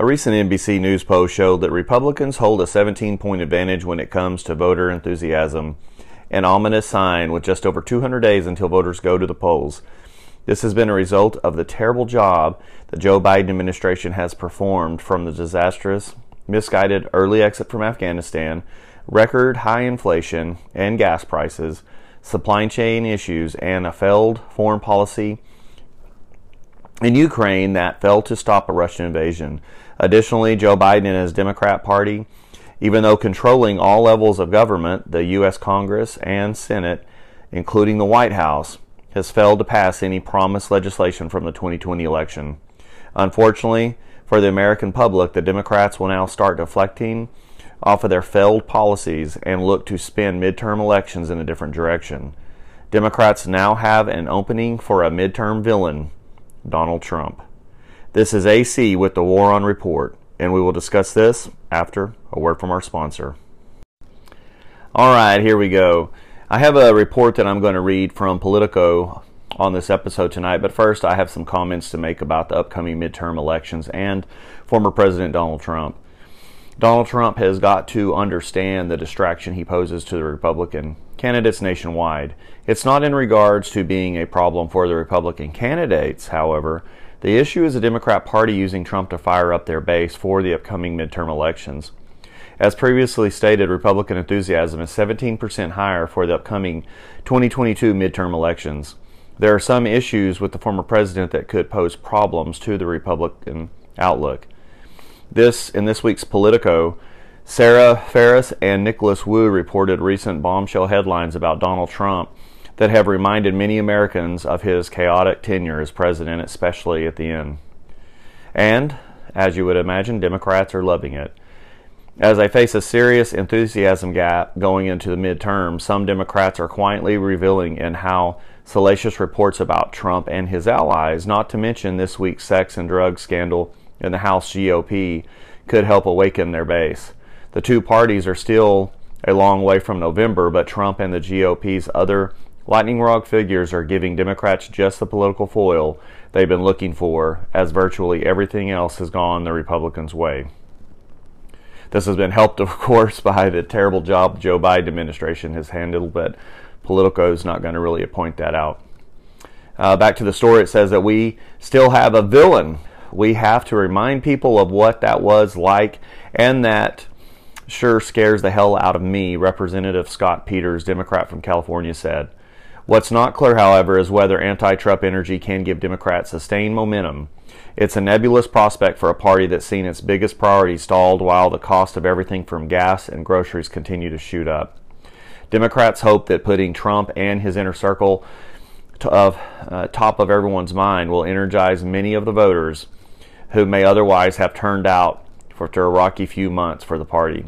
A recent NBC News poll showed that Republicans hold a 17 point advantage when it comes to voter enthusiasm, an ominous sign with just over 200 days until voters go to the polls. This has been a result of the terrible job the Joe Biden administration has performed from the disastrous, misguided early exit from Afghanistan, record high inflation and gas prices, supply chain issues, and a failed foreign policy in Ukraine that failed to stop a Russian invasion. Additionally, Joe Biden and his Democrat Party, even though controlling all levels of government, the U.S. Congress and Senate, including the White House, has failed to pass any promised legislation from the 2020 election. Unfortunately, for the American public, the Democrats will now start deflecting off of their failed policies and look to spin midterm elections in a different direction. Democrats now have an opening for a midterm villain, Donald Trump. This is AC with the War on Report, and we will discuss this after a word from our sponsor. All right, here we go. I have a report that I'm going to read from Politico on this episode tonight, but first I have some comments to make about the upcoming midterm elections and former President Donald Trump. Donald Trump has got to understand the distraction he poses to the Republican candidates nationwide. It's not in regards to being a problem for the Republican candidates, however. The issue is the Democrat Party using Trump to fire up their base for the upcoming midterm elections. As previously stated, Republican enthusiasm is 17% higher for the upcoming 2022 midterm elections. There are some issues with the former president that could pose problems to the Republican outlook. This, in this week's Politico, Sarah Ferris and Nicholas Wu reported recent bombshell headlines about Donald Trump that have reminded many Americans of his chaotic tenure as president, especially at the end. And, as you would imagine, Democrats are loving it. As they face a serious enthusiasm gap going into the midterm, some Democrats are quietly revealing in how salacious reports about Trump and his allies, not to mention this week's sex and drug scandal in the House GOP could help awaken their base. The two parties are still a long way from November, but Trump and the GOP's other lightning rod figures are giving Democrats just the political foil they've been looking for, as virtually everything else has gone the Republicans' way. This has been helped, of course, by the terrible job Joe Biden administration has handled, but Politico is not going to really point that out. Uh, back to the story, it says that we still have a villain we have to remind people of what that was like, and that sure scares the hell out of me, Representative Scott Peters, Democrat from California, said. What's not clear, however, is whether anti Trump energy can give Democrats sustained momentum. It's a nebulous prospect for a party that's seen its biggest priority stalled while the cost of everything from gas and groceries continue to shoot up. Democrats hope that putting Trump and his inner circle of uh, top of everyone's mind will energize many of the voters who may otherwise have turned out for a rocky few months for the party.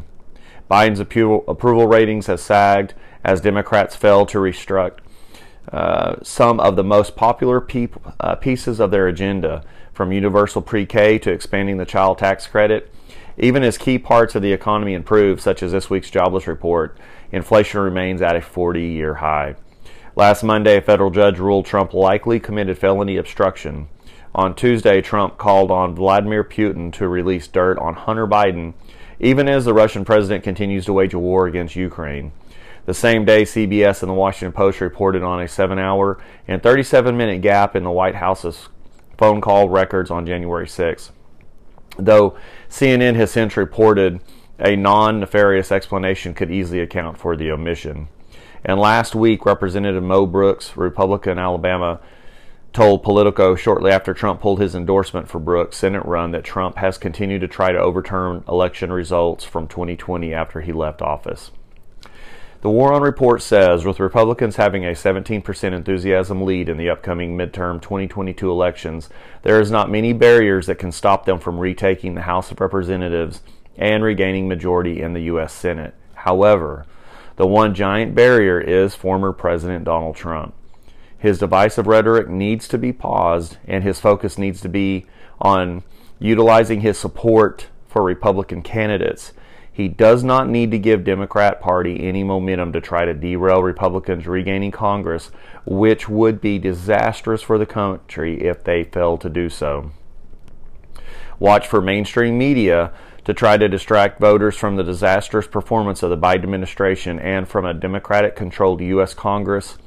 Biden's approval, ratings have sagged as Democrats failed to restruct uh, some of the most popular uh, pieces of their agenda, from universal pre K to expanding the child tax credit. Even as key parts of the economy improve, such as this week's jobless report, inflation remains at a 40 year high. Last Monday, a federal judge ruled Trump likely committed felony obstruction on Tuesday, Trump called on Vladimir Putin to release dirt on Hunter Biden, even as the Russian president continues to wage a war against Ukraine. The same day, CBS and the Washington Post reported on a seven hour and 37 minute gap in the White House's phone call records on January 6. Though CNN has since reported a non nefarious explanation could easily account for the omission. And last week, Representative Mo Brooks, Republican Alabama, told Politico shortly after Trump pulled his endorsement for Brooks' Senate run that Trump has continued to try to overturn election results from 2020 after he left office. The War on Report says with Republicans having a 17% enthusiasm lead in the upcoming midterm 2022 elections, there is not many barriers that can stop them from retaking the House of Representatives and regaining majority in the U.S. Senate. However, the one giant barrier is former President Donald Trump. His divisive rhetoric needs to be paused, and his focus needs to be on utilizing his support for Republican candidates. He does not need to give Democrat Party any momentum to try to derail Republicans regaining Congress, which would be disastrous for the country if they fail to do so. Watch for mainstream media to try to distract voters from the disastrous performance of the Biden administration and from a Democratic controlled U.S. Congress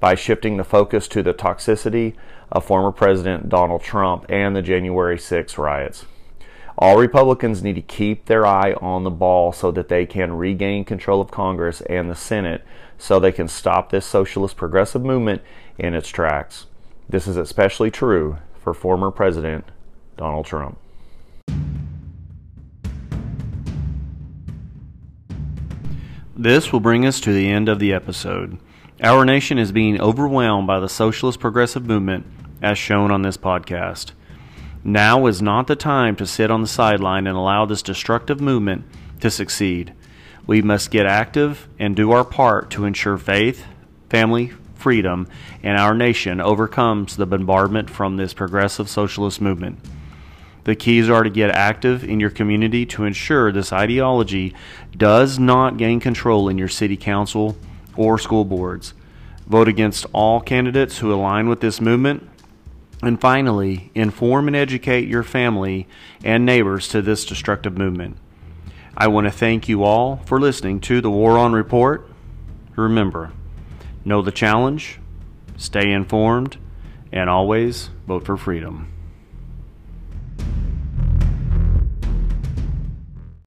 by shifting the focus to the toxicity of former President Donald Trump and the January 6 riots. All Republicans need to keep their eye on the ball so that they can regain control of Congress and the Senate so they can stop this socialist progressive movement in its tracks. This is especially true for former President Donald Trump. This will bring us to the end of the episode. Our nation is being overwhelmed by the socialist progressive movement, as shown on this podcast. Now is not the time to sit on the sideline and allow this destructive movement to succeed. We must get active and do our part to ensure faith, family, freedom, and our nation overcomes the bombardment from this progressive socialist movement. The keys are to get active in your community to ensure this ideology does not gain control in your city council or school boards. Vote against all candidates who align with this movement and finally, inform and educate your family and neighbors to this destructive movement. I want to thank you all for listening to the War On Report. Remember, know the challenge, stay informed, and always vote for freedom.